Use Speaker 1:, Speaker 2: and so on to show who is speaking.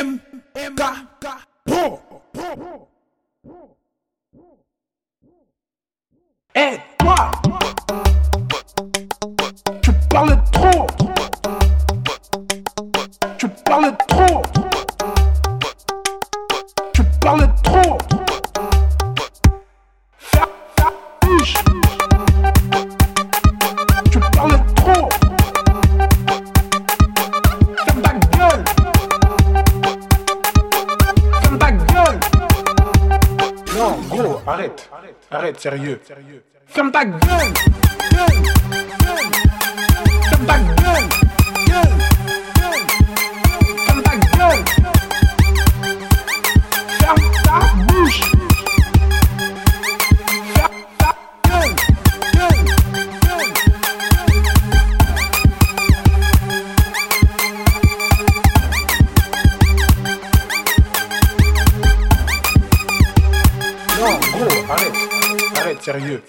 Speaker 1: M K. Eh toi, tu parles trop. Tu parles trop. Tu parles trop. Ta bouche. Non, gros, arrête. Arrête, sérieux. Ferme ta gueule. Gueule. Non, gros, arrête. Arrête, sérieux.